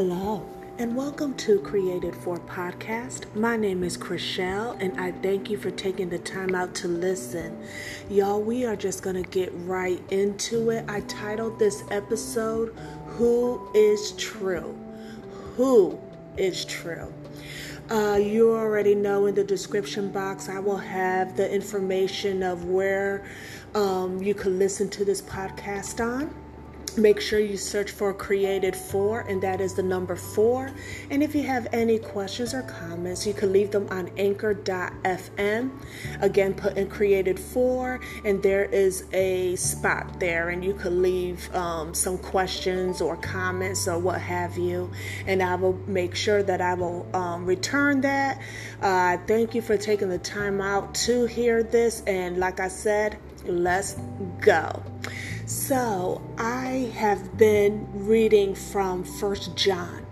Hello, and welcome to Created for Podcast. My name is Chriselle, and I thank you for taking the time out to listen. Y'all, we are just going to get right into it. I titled this episode, Who is True? Who is True? Uh, you already know in the description box, I will have the information of where um, you can listen to this podcast on. Make sure you search for Created For, and that is the number four. And if you have any questions or comments, you can leave them on anchor.fm. Again, put in Created For, and there is a spot there, and you can leave um, some questions or comments or what have you. And I will make sure that I will um, return that. Uh, thank you for taking the time out to hear this. And like I said, let's go. So, I have been reading from First John.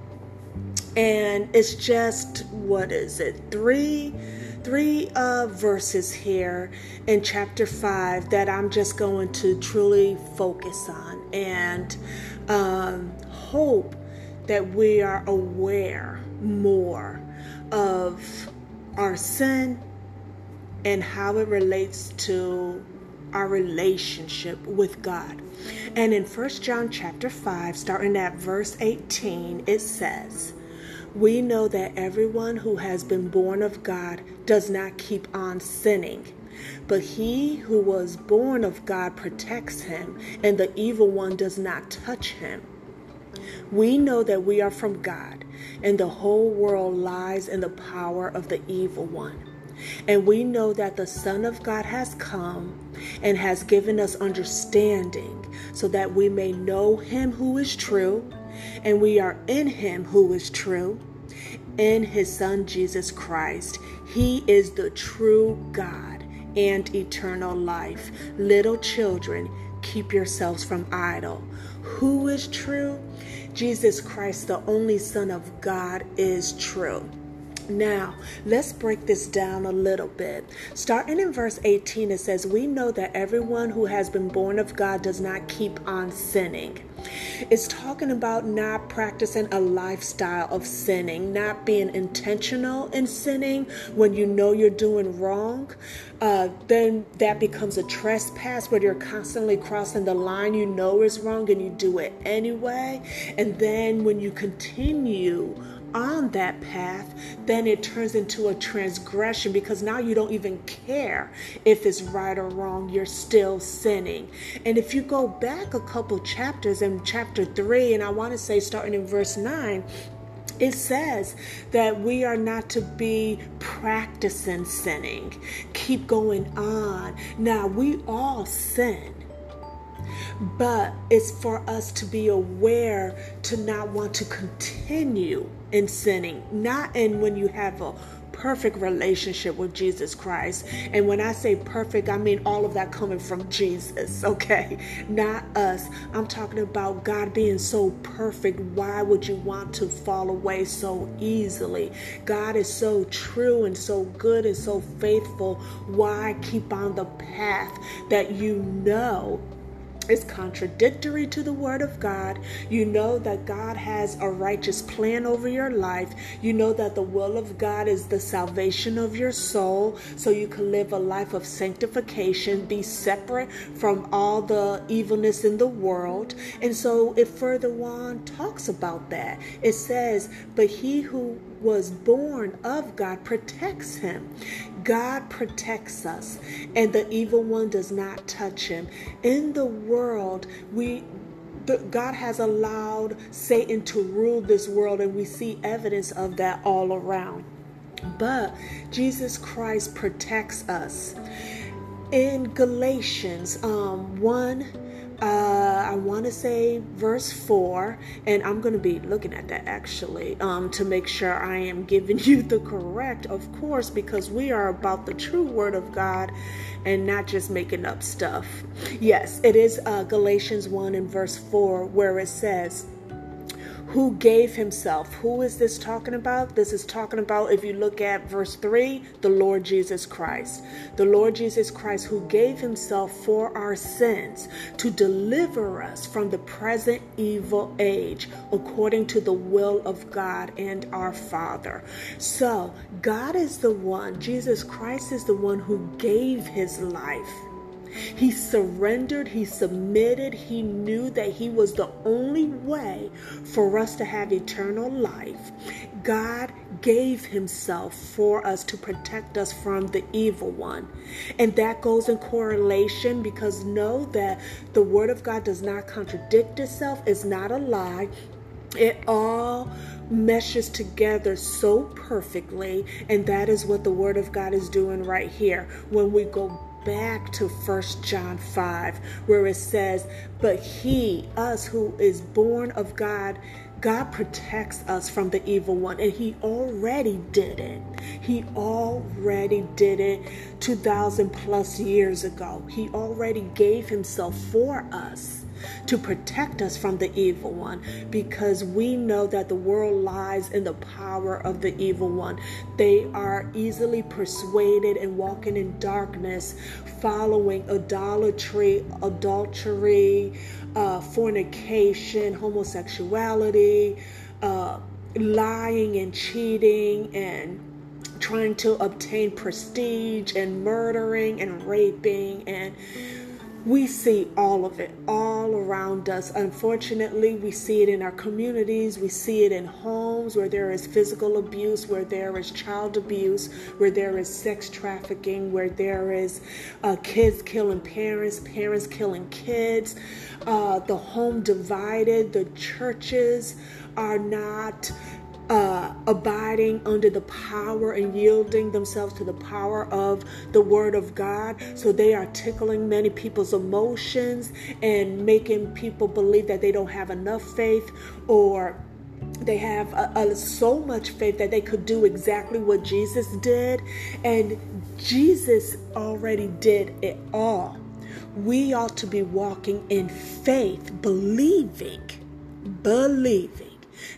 And it's just what is it? 3 three uh, verses here in chapter 5 that I'm just going to truly focus on and um, hope that we are aware more of our sin and how it relates to our relationship with God. And in 1 John chapter 5, starting at verse 18, it says, We know that everyone who has been born of God does not keep on sinning. But he who was born of God protects him, and the evil one does not touch him. We know that we are from God, and the whole world lies in the power of the evil one. And we know that the Son of God has come and has given us understanding so that we may know him who is true, and we are in him who is true, in his Son Jesus Christ. He is the true God and eternal life. Little children, keep yourselves from idol. Who is true? Jesus Christ, the only Son of God, is true. Now, let's break this down a little bit. Starting in verse 18, it says, We know that everyone who has been born of God does not keep on sinning. It's talking about not practicing a lifestyle of sinning, not being intentional in sinning when you know you're doing wrong. Uh, then that becomes a trespass where you're constantly crossing the line you know is wrong and you do it anyway. And then when you continue on that path, then it turns into a transgression because now you don't even care if it's right or wrong. You're still sinning. And if you go back a couple chapters in chapter 3, and I want to say starting in verse 9, it says that we are not to be practicing sinning. Keep going on. Now, we all sin. But it's for us to be aware to not want to continue in sinning, not in when you have a perfect relationship with Jesus Christ. And when I say perfect, I mean all of that coming from Jesus, okay? Not us. I'm talking about God being so perfect. Why would you want to fall away so easily? God is so true and so good and so faithful. Why keep on the path that you know is contradictory to the Word of God. You know that God has a righteous plan over your life. You know that the will of God is the salvation of your soul, so you can live a life of sanctification, be separate from all the evilness in the world. And so it further on talks about that. It says, But he who was born of God protects him. God protects us, and the evil one does not touch him. In the world, we God has allowed Satan to rule this world, and we see evidence of that all around. But Jesus Christ protects us. In Galatians um, 1 uh, I want to say verse 4, and I'm going to be looking at that actually um, to make sure I am giving you the correct, of course, because we are about the true word of God and not just making up stuff. Yes, it is uh, Galatians 1 and verse 4 where it says, who gave himself. Who is this talking about? This is talking about, if you look at verse 3, the Lord Jesus Christ. The Lord Jesus Christ who gave himself for our sins to deliver us from the present evil age according to the will of God and our Father. So, God is the one, Jesus Christ is the one who gave his life he surrendered, he submitted, he knew that he was the only way for us to have eternal life. God gave himself for us to protect us from the evil one. And that goes in correlation because know that the word of God does not contradict itself, it's not a lie. It all meshes together so perfectly, and that is what the Word of God is doing right here. When we go back to First John 5, where it says, But he, us who is born of God, God protects us from the evil one, and He already did it. He already did it 2,000 plus years ago. He already gave Himself for us to protect us from the evil one because we know that the world lies in the power of the evil one. They are easily persuaded and walking in darkness, following idolatry, adultery, uh, fornication, homosexuality, uh, lying and cheating and trying to obtain prestige and murdering and raping and we see all of it all around us. Unfortunately, we see it in our communities, we see it in homes where there is physical abuse, where there is child abuse, where there is sex trafficking, where there is uh, kids killing parents, parents killing kids, uh, the home divided, the churches are not uh, abiding under the power and yielding themselves to the power of the Word of God. So they are tickling many people's emotions and making people believe that they don't have enough faith or they have a, a, so much faith that they could do exactly what Jesus did. And Jesus already did it all. We ought to be walking in faith, believing, believing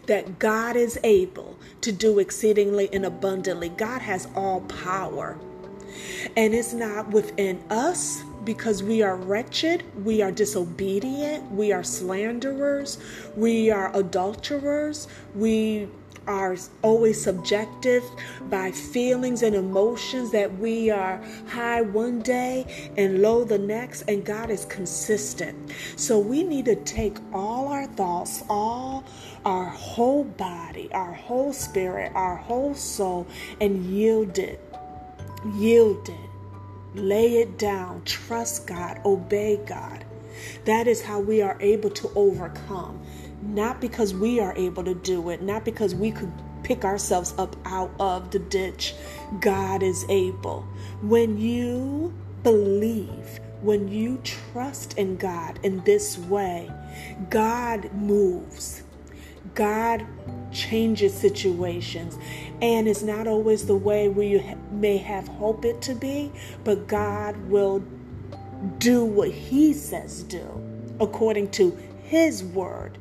that God is able to do exceedingly and abundantly. God has all power. And it's not within us because we are wretched, we are disobedient, we are slanderers, we are adulterers, we are always subjective by feelings and emotions that we are high one day and low the next, and God is consistent. So we need to take all our thoughts, all our whole body, our whole spirit, our whole soul, and yield it. Yield it. Lay it down. Trust God. Obey God. That is how we are able to overcome not because we are able to do it, not because we could pick ourselves up out of the ditch. God is able. When you believe, when you trust in God in this way, God moves. God changes situations. And it's not always the way we may have hoped it to be, but God will do what He says do according to His word.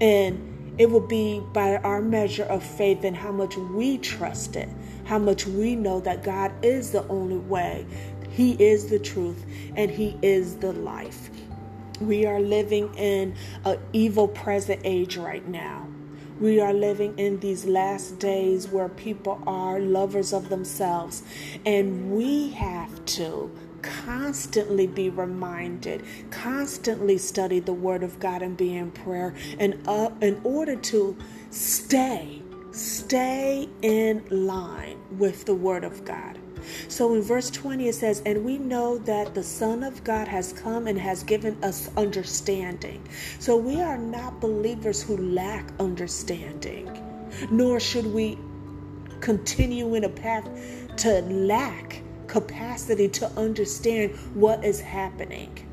And it will be by our measure of faith and how much we trust it, how much we know that God is the only way, He is the truth, and He is the life. We are living in an evil present age right now. We are living in these last days where people are lovers of themselves, and we have to constantly be reminded, constantly study the Word of God and be in prayer, and uh, in order to stay, stay in line with the Word of God. So in verse 20 it says, And we know that the Son of God has come and has given us understanding. So we are not believers who lack understanding, nor should we continue in a path to lack capacity to understand what is happening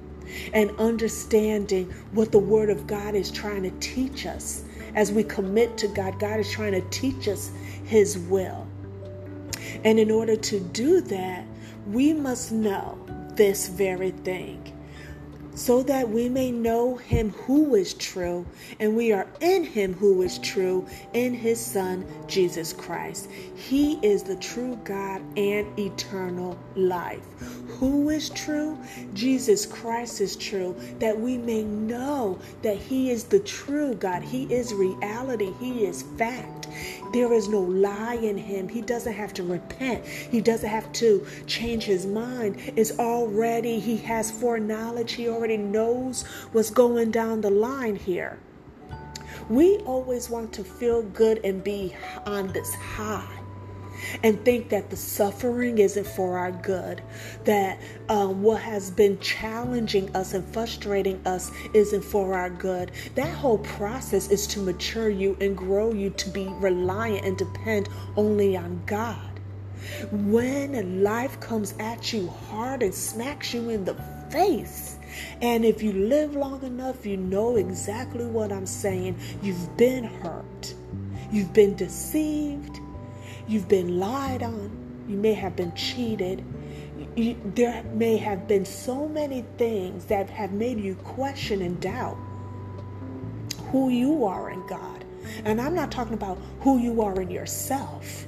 and understanding what the Word of God is trying to teach us. As we commit to God, God is trying to teach us His will. And in order to do that, we must know this very thing. So that we may know him who is true, and we are in him who is true, in his Son, Jesus Christ. He is the true God and eternal life. Who is true? Jesus Christ is true, that we may know that he is the true God. He is reality, he is fact. There is no lie in him. He doesn't have to repent. He doesn't have to change his mind. It's already, he has foreknowledge. He already knows what's going down the line here. We always want to feel good and be on this high and think that the suffering isn't for our good, that um, what has been challenging us and frustrating us isn't for our good. That whole process is to mature you and grow you to be reliant and depend only on God. When life comes at you hard and smacks you in the face, and if you live long enough, you know exactly what I'm saying. You've been hurt, you've been deceived, You've been lied on. You may have been cheated. You, there may have been so many things that have made you question and doubt who you are in God. And I'm not talking about who you are in yourself.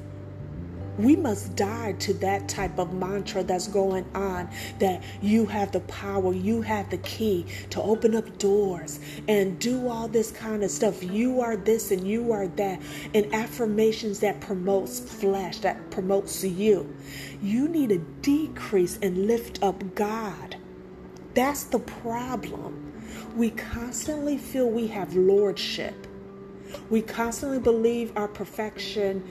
We must die to that type of mantra that's going on that you have the power, you have the key to open up doors and do all this kind of stuff. You are this and you are that, and affirmations that promotes flesh, that promotes you. You need to decrease and lift up God. That's the problem. We constantly feel we have lordship. We constantly believe our perfection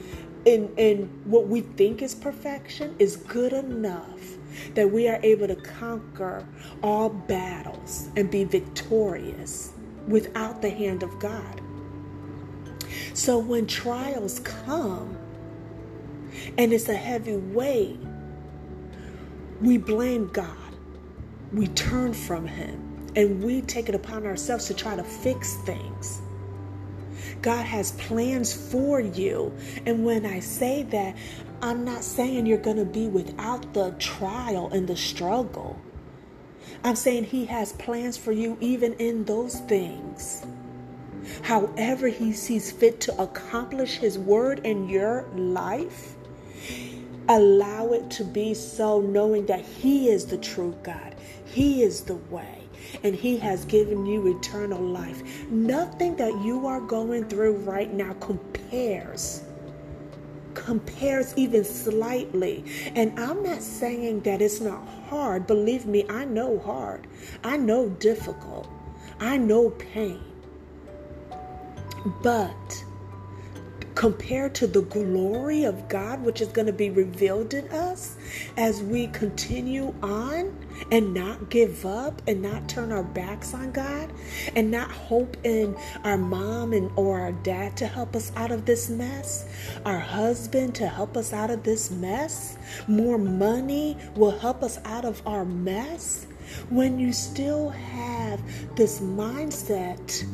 in in what we think is perfection is good enough that we are able to conquer all battles and be victorious without the hand of God. So when trials come and it's a heavy weight, we blame God. We turn from Him and we take it upon ourselves to try to fix things. God has plans for you. And when I say that, I'm not saying you're going to be without the trial and the struggle. I'm saying He has plans for you even in those things. However, He sees fit to accomplish His word in your life, allow it to be so, knowing that He is the true God, He is the way and He has given you eternal life. Nothing that you are going through right now compares compares even slightly. And I'm not saying that it's not hard. Believe me, I know hard. I know difficult. I know pain. But compared to the glory of God, which is going to be revealed in us as we continue on and not give up and not turn our backs on God and not hope in our mom and or our dad to help us out of this mess, our husband to help us out of this mess, more money will help us out of our mess. When you still have this mindset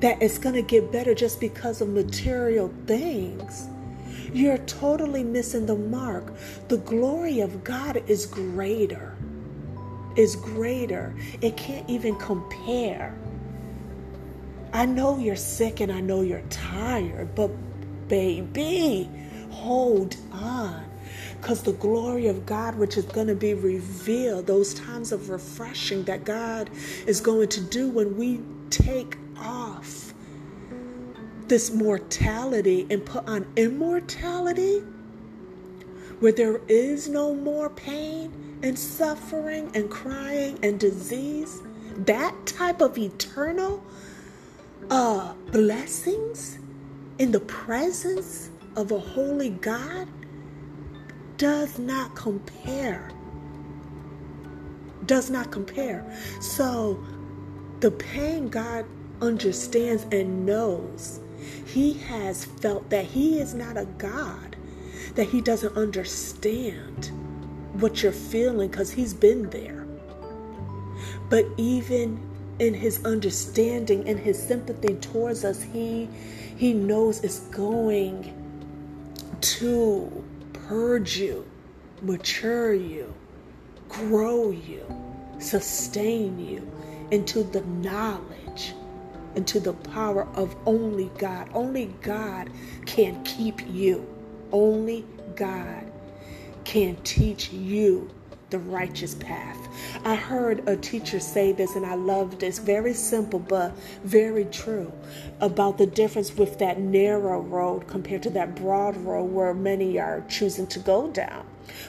that it's going to get better just because of material things. You're totally missing the mark. The glory of God is greater. Is greater. It can't even compare. I know you're sick and I know you're tired, but baby, hold on. Because the glory of God, which is going to be revealed, those times of refreshing that God is going to do when we take off this mortality and put on immortality where there is no more pain and suffering and crying and disease, that type of eternal uh, blessings in the presence of a holy God does not compare. Does not compare. So the pain God understands and knows. He has felt that he is not a God, that he doesn't understand what you're feeling because he's been there. But even in his understanding and his sympathy towards us, he he knows it's going to purge you, mature you, grow you, sustain you into the knowledge, into the power of only God. Only God can keep you. Only God can teach you the righteous path. I heard a teacher say this and I loved this. Very simple but very true about the difference with that narrow road compared to that broad road where many are choosing to go down.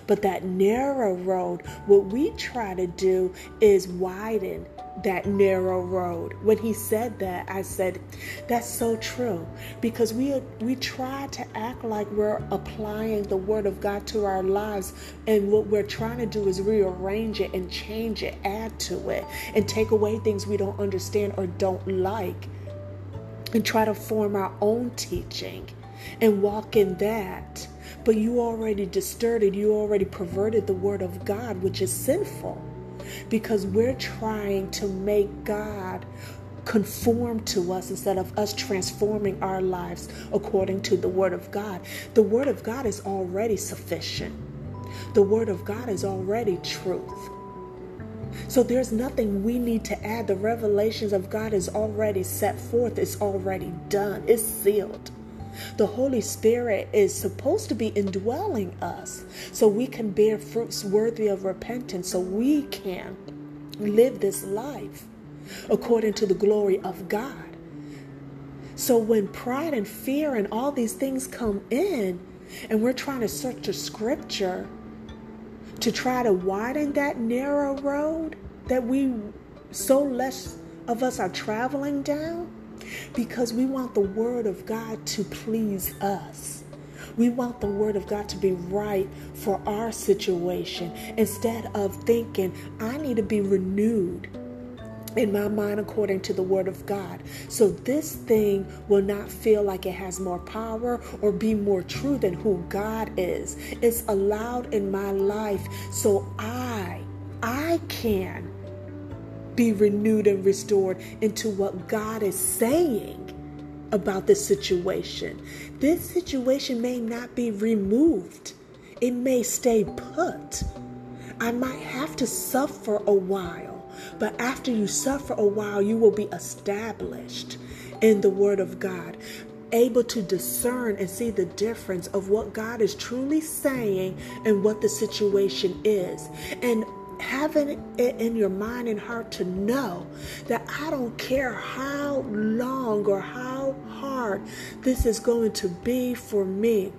But that narrow road, what we try to do is widen that narrow road. When he said that, I said, that's so true because we we try to act like we're applying the word of God to our lives and what we're trying to do is rearrange it and change it, add to it and take away things we don't understand or don't like and try to form our own teaching and walk in that. But you already distorted, you already perverted the word of God, which is sinful because we're trying to make God conform to us instead of us transforming our lives according to the Word of God. The Word of God is already sufficient, the Word of God is already truth. So there's nothing we need to add. The revelations of God is already set forth, it's already done, it's sealed. The Holy Spirit is supposed to be indwelling us so we can bear fruits worthy of repentance, so we can live this life according to the glory of God. So when pride and fear and all these things come in, and we're trying to search the scripture to try to widen that narrow road that we so less of us are traveling down, because we want the Word of God to please us. We want the Word of God to be right for our situation instead of thinking, I need to be renewed in my mind according to the Word of God. So this thing will not feel like it has more power or be more true than who God is. It's allowed in my life so I, I can be renewed and restored into what God is saying about this situation. This situation may not be removed, it may stay put. I might have to suffer a while, but after you suffer a while, you will be established in the Word of God able to discern and see the difference of what God is truly saying and what the situation is. And having it in your mind and heart to know that I don't care how long or how hard this is going to be for me.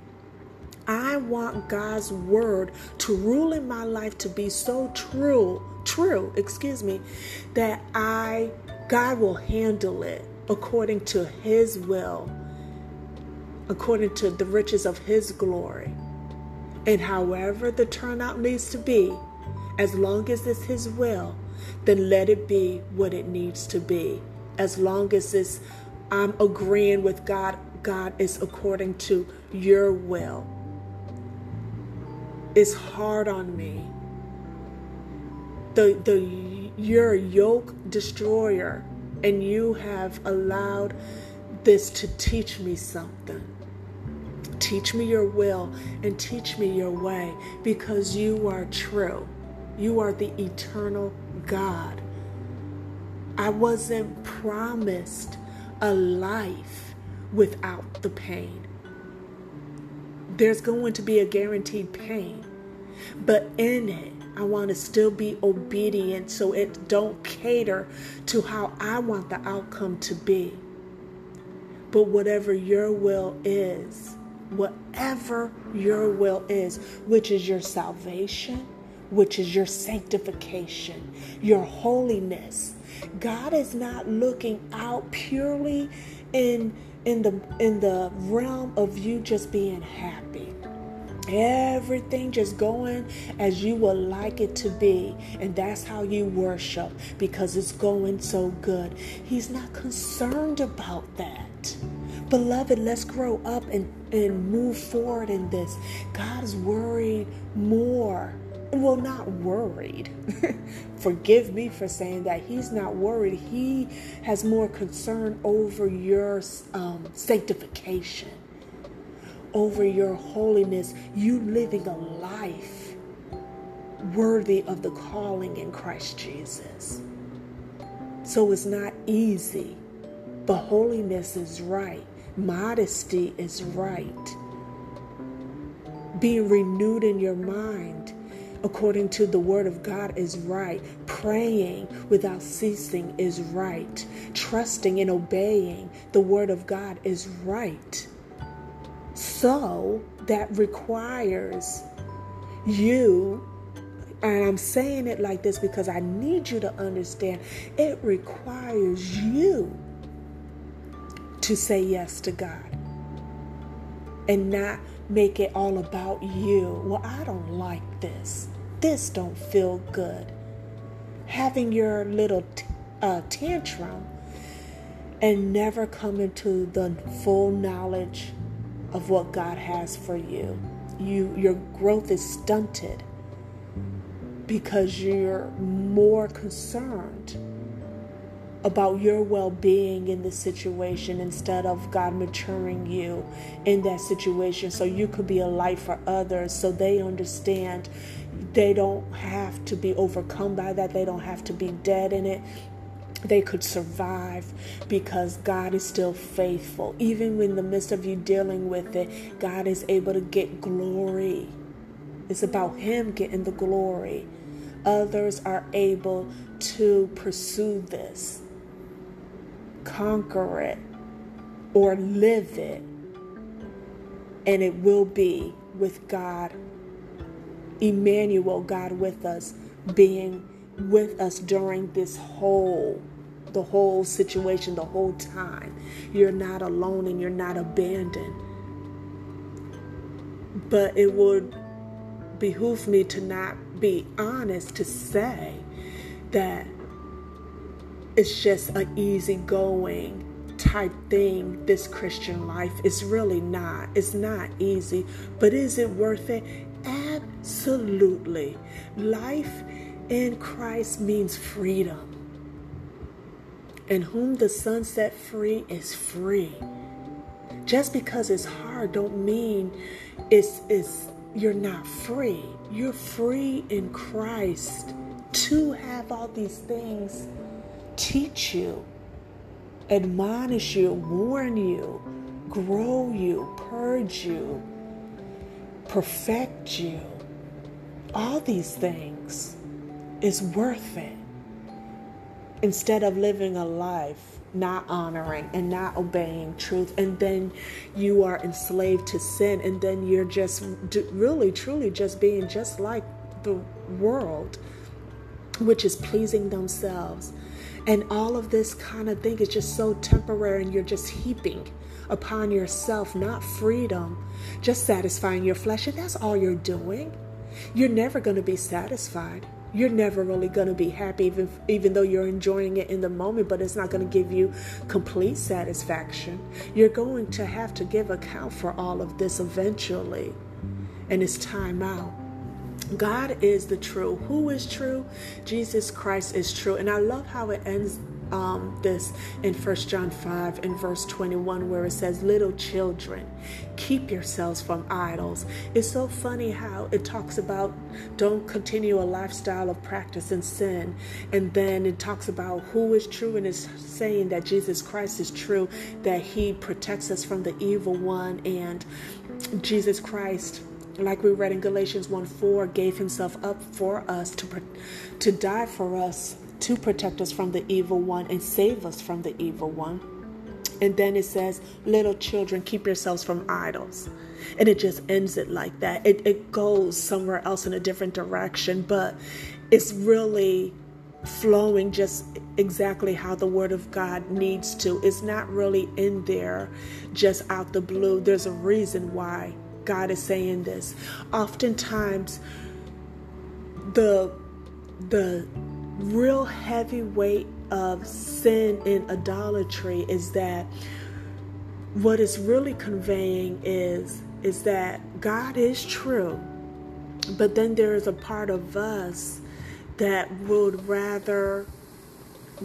I want God's word to rule in my life to be so true, true, excuse me, that I God will handle it according to his will, according to the riches of his glory. And however the turnout needs to be, as long as it's His will, then let it be what it needs to be. As long as it's I'm agreeing with God, God is according to your will. It's hard on me. The the you're yoke destroyer, and you have allowed this to teach me something. Teach me your will and teach me your way because you are true. You are the eternal God. I wasn't promised a life without the pain. There's going to be a guaranteed pain, but in it, I want to still be obedient so it don't cater to how I want the outcome to be. But whatever your will is, whatever your will is, which is your salvation, which is your sanctification, your holiness. God is not looking out purely in in the in the realm of you just being happy. Everything just going as you would like it to be. And that's how you worship because it's going so good. He's not concerned about that. Beloved, let's grow up and, and move forward in this. God is worried more well, not worried. Forgive me for saying that. He's not worried. He has more concern over your um, sanctification, over your holiness, you living a life worthy of the calling in Christ Jesus. So it's not easy, but holiness is right, modesty is right. Being renewed in your mind according to the word of God is right. Praying without ceasing is right. Trusting and obeying the word of God is right. So that requires you, and I'm saying it like this because I need you to understand it requires you to say yes to God and not make it all about you. Well, I don't like this. This don't feel good. Having your little t- uh, tantrum and never coming to the full knowledge of what God has for you. You your growth is stunted because you're more concerned about your well being in the situation instead of God maturing you in that situation so you could be a light for others so they understand they don't have to be overcome by that, they don't have to be dead in it. They could survive because God is still faithful. Even in the midst of you dealing with it, God is able to get glory. It's about Him getting the glory. Others are able to pursue this conquer it or live it. And it will be with God, Emmanuel, God with us, being with us during this whole the whole situation the whole time you're not alone and you're not abandoned but it would behoove me to not be honest to say that it's just an easygoing type thing, this Christian life. It's really not. It's not easy. But is it worth it? Absolutely. Life in Christ means freedom. And whom the Son set free is free. Just because it's hard don't mean it's, it's you're not free. You're free in Christ to have all these things teach you, admonish you, warn you, grow you, purge you, perfect you. All these things is worth it. Instead of living a life not honoring and not obeying truth, and then you are enslaved to sin, and then you're just really, truly just being just like the world, which is pleasing themselves and all of this kind of thing is just so temporary, and you're just heaping upon yourself not freedom, just satisfying your flesh. And that's all you're doing. You're never going to be satisfied. You're never really going to be happy, even, even though you're enjoying it in the moment, but it's not going to give you complete satisfaction. You're going to have to give account for all of this eventually, and it's time out. God is the true. Who is true? Jesus Christ is true. And I love how it ends um, this in First John 5 and verse 21, where it says, Little children, keep yourselves from idols. It's so funny how it talks about don't continue a lifestyle of practice and sin. And then it talks about who is true and is saying that Jesus Christ is true, that he protects us from the evil one, and Jesus Christ like we read in Galatians 1 4, gave himself up for us to, to die for us, to protect us from the evil one and save us from the evil one. And then it says, Little children, keep yourselves from idols. And it just ends it like that. It, it goes somewhere else in a different direction, but it's really flowing just exactly how the Word of God needs to. It's not really in there just out the blue. There's a reason why God is saying this. Oftentimes, the the real heavy weight of sin and idolatry is that what it's really conveying is is that God is true, but then there is a part of us that would rather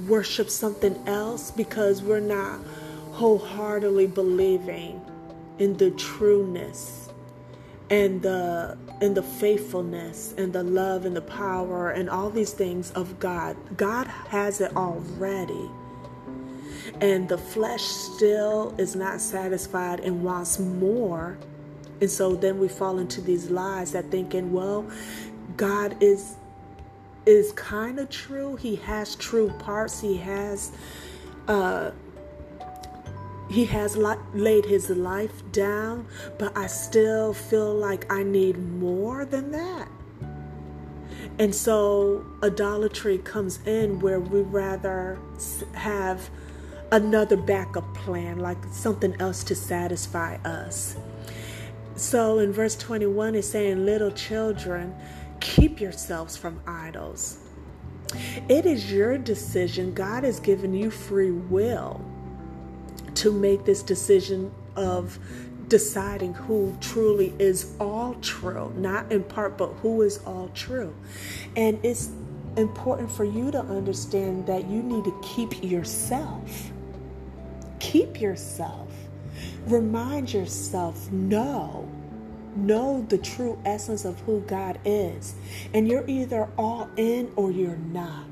worship something else because we're not wholeheartedly believing in the trueness and the and the faithfulness and the love and the power and all these things of God. God has it already. And the flesh still is not satisfied and wants more. And so then we fall into these lies that thinking, well, God is is kind of true. He has true parts. He has uh he has laid his life down, but I still feel like I need more than that. And so idolatry comes in where we rather have another backup plan, like something else to satisfy us. So in verse 21, it's saying, Little children, keep yourselves from idols. It is your decision. God has given you free will to make this decision of deciding who truly is all true, not in part, but who is all true. And it's important for you to understand that you need to keep yourself. Keep yourself. Remind yourself, know, know the true essence of who God is. And you're either all in or you're not.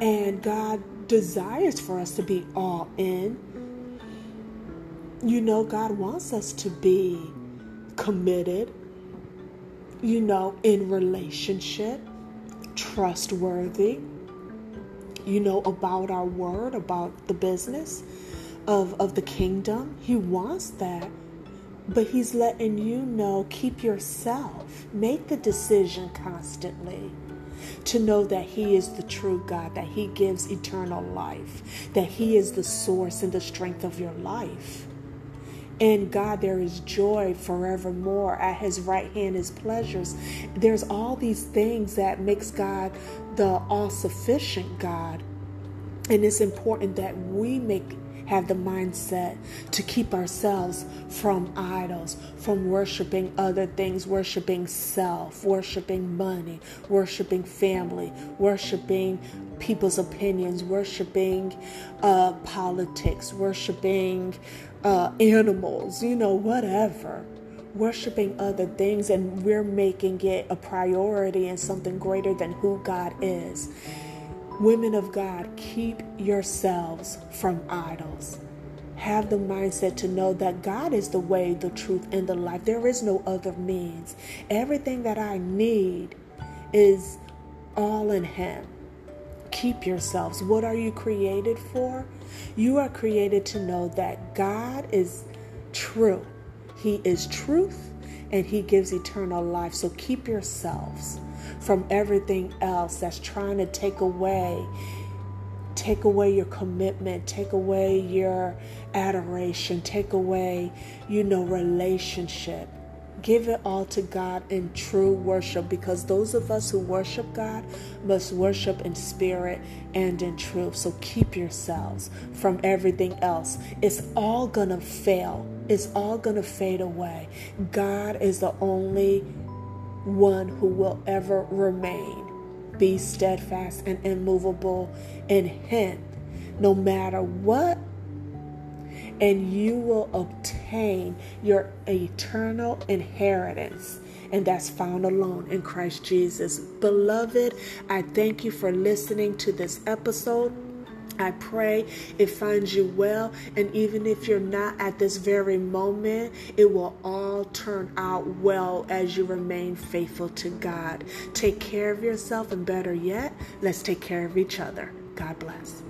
And God desires for us to be all in. You know, God wants us to be committed, you know, in relationship, trustworthy, you know, about our word, about the business of, of the kingdom. He wants that. But he's letting you know, keep yourself. Make the decision constantly to know that He is the true God, that He gives eternal life, that He is the source and the strength of your life. In God, there is joy forevermore. At His right hand is pleasures. There's all these things that makes God the all-sufficient God. And it's important that we make have the mindset to keep ourselves from idols, from worshiping other things, worshiping self, worshiping money, worshiping family, worshiping people's opinions, worshiping uh, politics, worshiping uh, animals, you know, whatever. Worshiping other things, and we're making it a priority and something greater than who God is. Women of God, keep yourselves from idols. Have the mindset to know that God is the way, the truth, and the life. There is no other means. Everything that I need is all in Him. Keep yourselves. What are you created for? You are created to know that God is true. He is truth and He gives eternal life. So keep yourselves from everything else that's trying to take away take away your commitment, take away your adoration, take away, you know, relationship. Give it all to God in true worship because those of us who worship God must worship in spirit and in truth. So keep yourselves from everything else. It's all gonna fail, it's all gonna fade away. God is the only one who will ever remain. Be steadfast and immovable in Him, no matter what, and you will obtain your eternal inheritance. And that's found alone in Christ Jesus. Beloved, I thank you for listening to this episode. I pray it finds you well, and even if you're not at this very moment, it will all turn out well as you remain faithful to God. Take care of yourself, and better yet, let's take care of each other. God bless.